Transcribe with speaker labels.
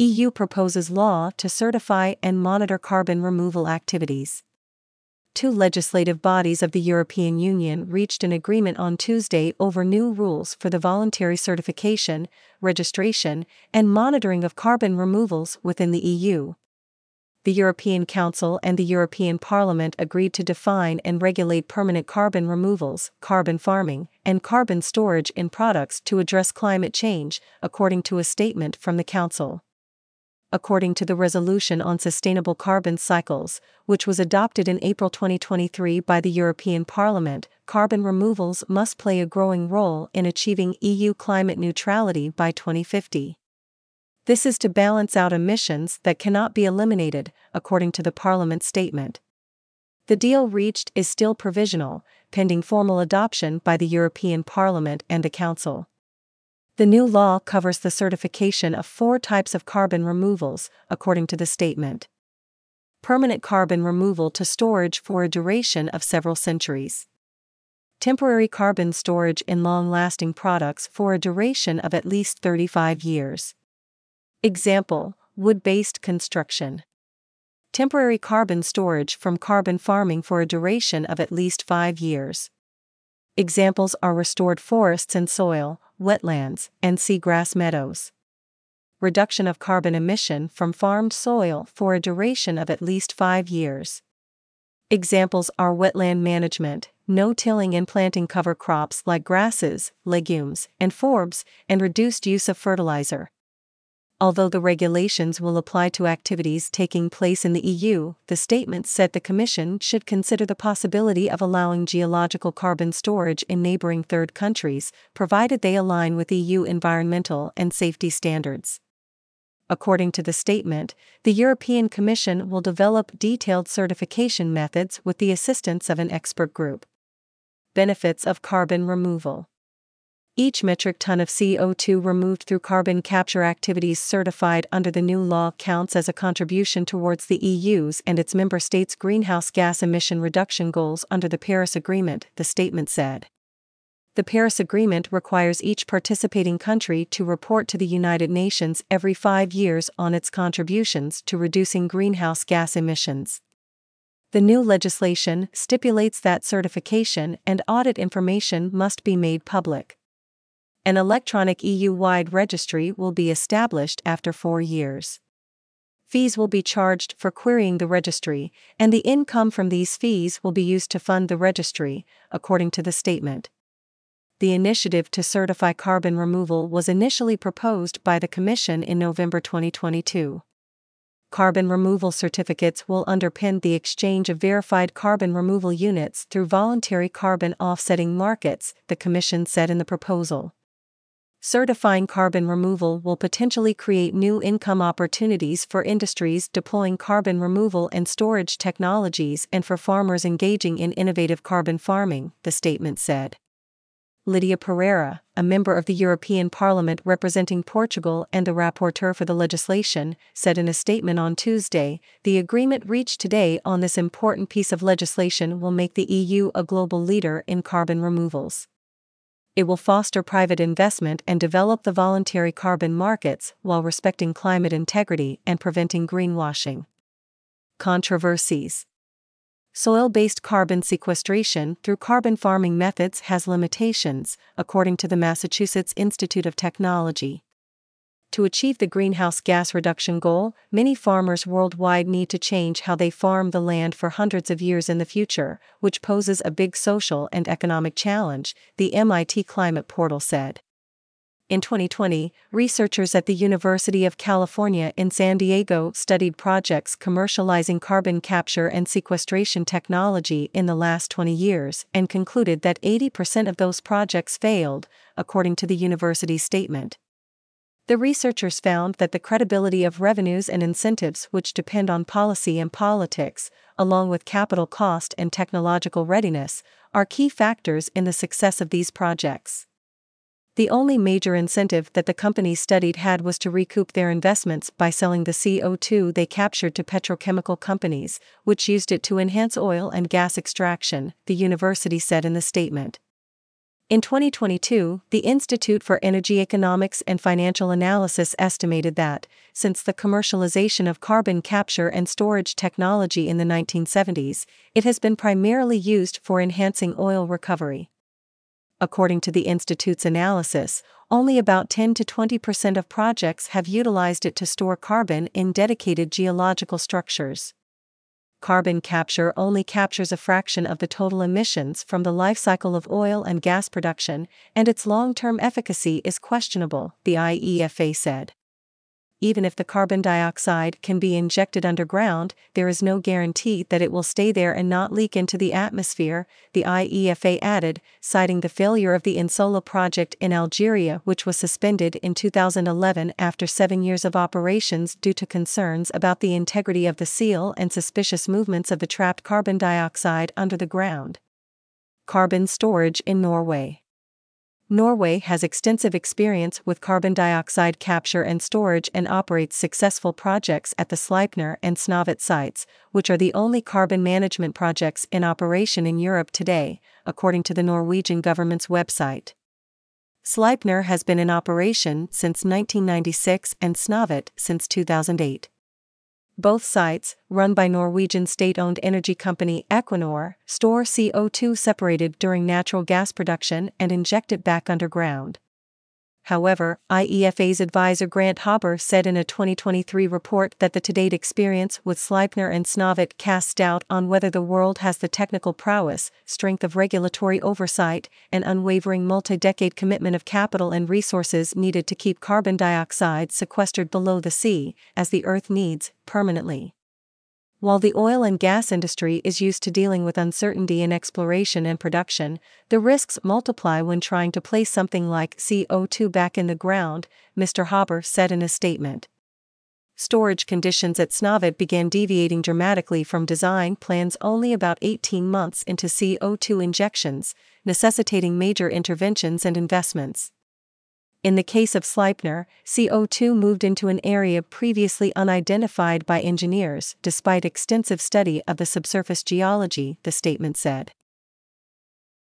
Speaker 1: EU proposes law to certify and monitor carbon removal activities. Two legislative bodies of the European Union reached an agreement on Tuesday over new rules for the voluntary certification, registration, and monitoring of carbon removals within the EU the European Council and the European Parliament agreed to define and regulate permanent carbon removals, carbon farming, and carbon storage in products to address climate change, according to a statement from the Council. According to the Resolution on Sustainable Carbon Cycles, which was adopted in April 2023 by the European Parliament, carbon removals must play a growing role in achieving EU climate neutrality by 2050. This is to balance out emissions that cannot be eliminated, according to the Parliament statement. The deal reached is still provisional, pending formal adoption by the European Parliament and the Council. The new law covers the certification of four types of carbon removals, according to the statement. Permanent carbon removal to storage for a duration of several centuries. Temporary carbon storage in long lasting products for a duration of at least 35 years. Example Wood based construction. Temporary carbon storage from carbon farming for a duration of at least five years. Examples are restored forests and soil, wetlands, and seagrass meadows. Reduction of carbon emission from farmed soil for a duration of at least five years. Examples are wetland management, no tilling and planting cover crops like grasses, legumes, and forbs, and reduced use of fertilizer. Although the regulations will apply to activities taking place in the EU, the statement said the Commission should consider the possibility of allowing geological carbon storage in neighboring third countries, provided they align with EU environmental and safety standards. According to the statement, the European Commission will develop detailed certification methods with the assistance of an expert group. Benefits of carbon removal each metric ton of CO2 removed through carbon capture activities certified under the new law counts as a contribution towards the EU's and its member states' greenhouse gas emission reduction goals under the Paris Agreement, the statement said. The Paris Agreement requires each participating country to report to the United Nations every five years on its contributions to reducing greenhouse gas emissions. The new legislation stipulates that certification and audit information must be made public. An electronic EU wide registry will be established after four years. Fees will be charged for querying the registry, and the income from these fees will be used to fund the registry, according to the statement. The initiative to certify carbon removal was initially proposed by the Commission in November 2022. Carbon removal certificates will underpin the exchange of verified carbon removal units through voluntary carbon offsetting markets, the Commission said in the proposal certifying carbon removal will potentially create new income opportunities for industries deploying carbon removal and storage technologies and for farmers engaging in innovative carbon farming, the statement said. Lydia Pereira, a member of the European Parliament representing Portugal and the rapporteur for the legislation, said in a statement on Tuesday The agreement reached today on this important piece of legislation will make the EU a global leader in carbon removals it will foster private investment and develop the voluntary carbon markets while respecting climate integrity and preventing greenwashing. Controversies Soil based carbon sequestration through carbon farming methods has limitations, according to the Massachusetts Institute of Technology to achieve the greenhouse gas reduction goal, many farmers worldwide need to change how they farm the land for hundreds of years in the future, which poses a big social and economic challenge, the MIT Climate Portal said. In 2020, researchers at the University of California in San Diego studied projects commercializing carbon capture and sequestration technology in the last 20 years and concluded that 80% of those projects failed, according to the university statement. The researchers found that the credibility of revenues and incentives, which depend on policy and politics, along with capital cost and technological readiness, are key factors in the success of these projects. The only major incentive that the companies studied had was to recoup their investments by selling the CO2 they captured to petrochemical companies, which used it to enhance oil and gas extraction, the university said in the statement. In 2022, the Institute for Energy Economics and Financial Analysis estimated that, since the commercialization of carbon capture and storage technology in the 1970s, it has been primarily used for enhancing oil recovery. According to the Institute's analysis, only about 10 to 20 percent of projects have utilized it to store carbon in dedicated geological structures carbon capture only captures a fraction of the total emissions from the life cycle of oil and gas production, and its long term efficacy is questionable, the IEEFA said even if the carbon dioxide can be injected underground, there is no guarantee that it will stay there and not leak into the atmosphere, the IEEFA added, citing the failure of the In Salah project in Algeria, which was suspended in 2011 after seven years of operations due to concerns about the integrity of the seal and suspicious movements of the trapped carbon dioxide under the ground. Carbon storage in Norway. Norway has extensive experience with carbon dioxide capture and storage and operates successful projects at the Sleipner and Snøhvit sites, which are the only carbon management projects in operation in Europe today, according to the Norwegian government's website. Sleipner has been in operation since 1996 and Snøhvit since 2008. Both sites, run by Norwegian state owned energy company Equinor, store CO2 separated during natural gas production and inject it back underground. However, IEEFA's advisor Grant Hauber said in a 2023 report that the to date experience with Sleipner and Snøhvit casts doubt on whether the world has the technical prowess, strength of regulatory oversight, and unwavering multi decade commitment of capital and resources needed to keep carbon dioxide sequestered below the sea, as the Earth needs, permanently. While the oil and gas industry is used to dealing with uncertainty in exploration and production, the risks multiply when trying to place something like CO2 back in the ground, Mr. Hauber said in a statement. Storage conditions at Snøhvit began deviating dramatically from design plans only about 18 months into CO2 injections, necessitating major interventions and investments. In the case of Sleipner, CO2 moved into an area previously unidentified by engineers despite extensive study of the subsurface geology, the statement said.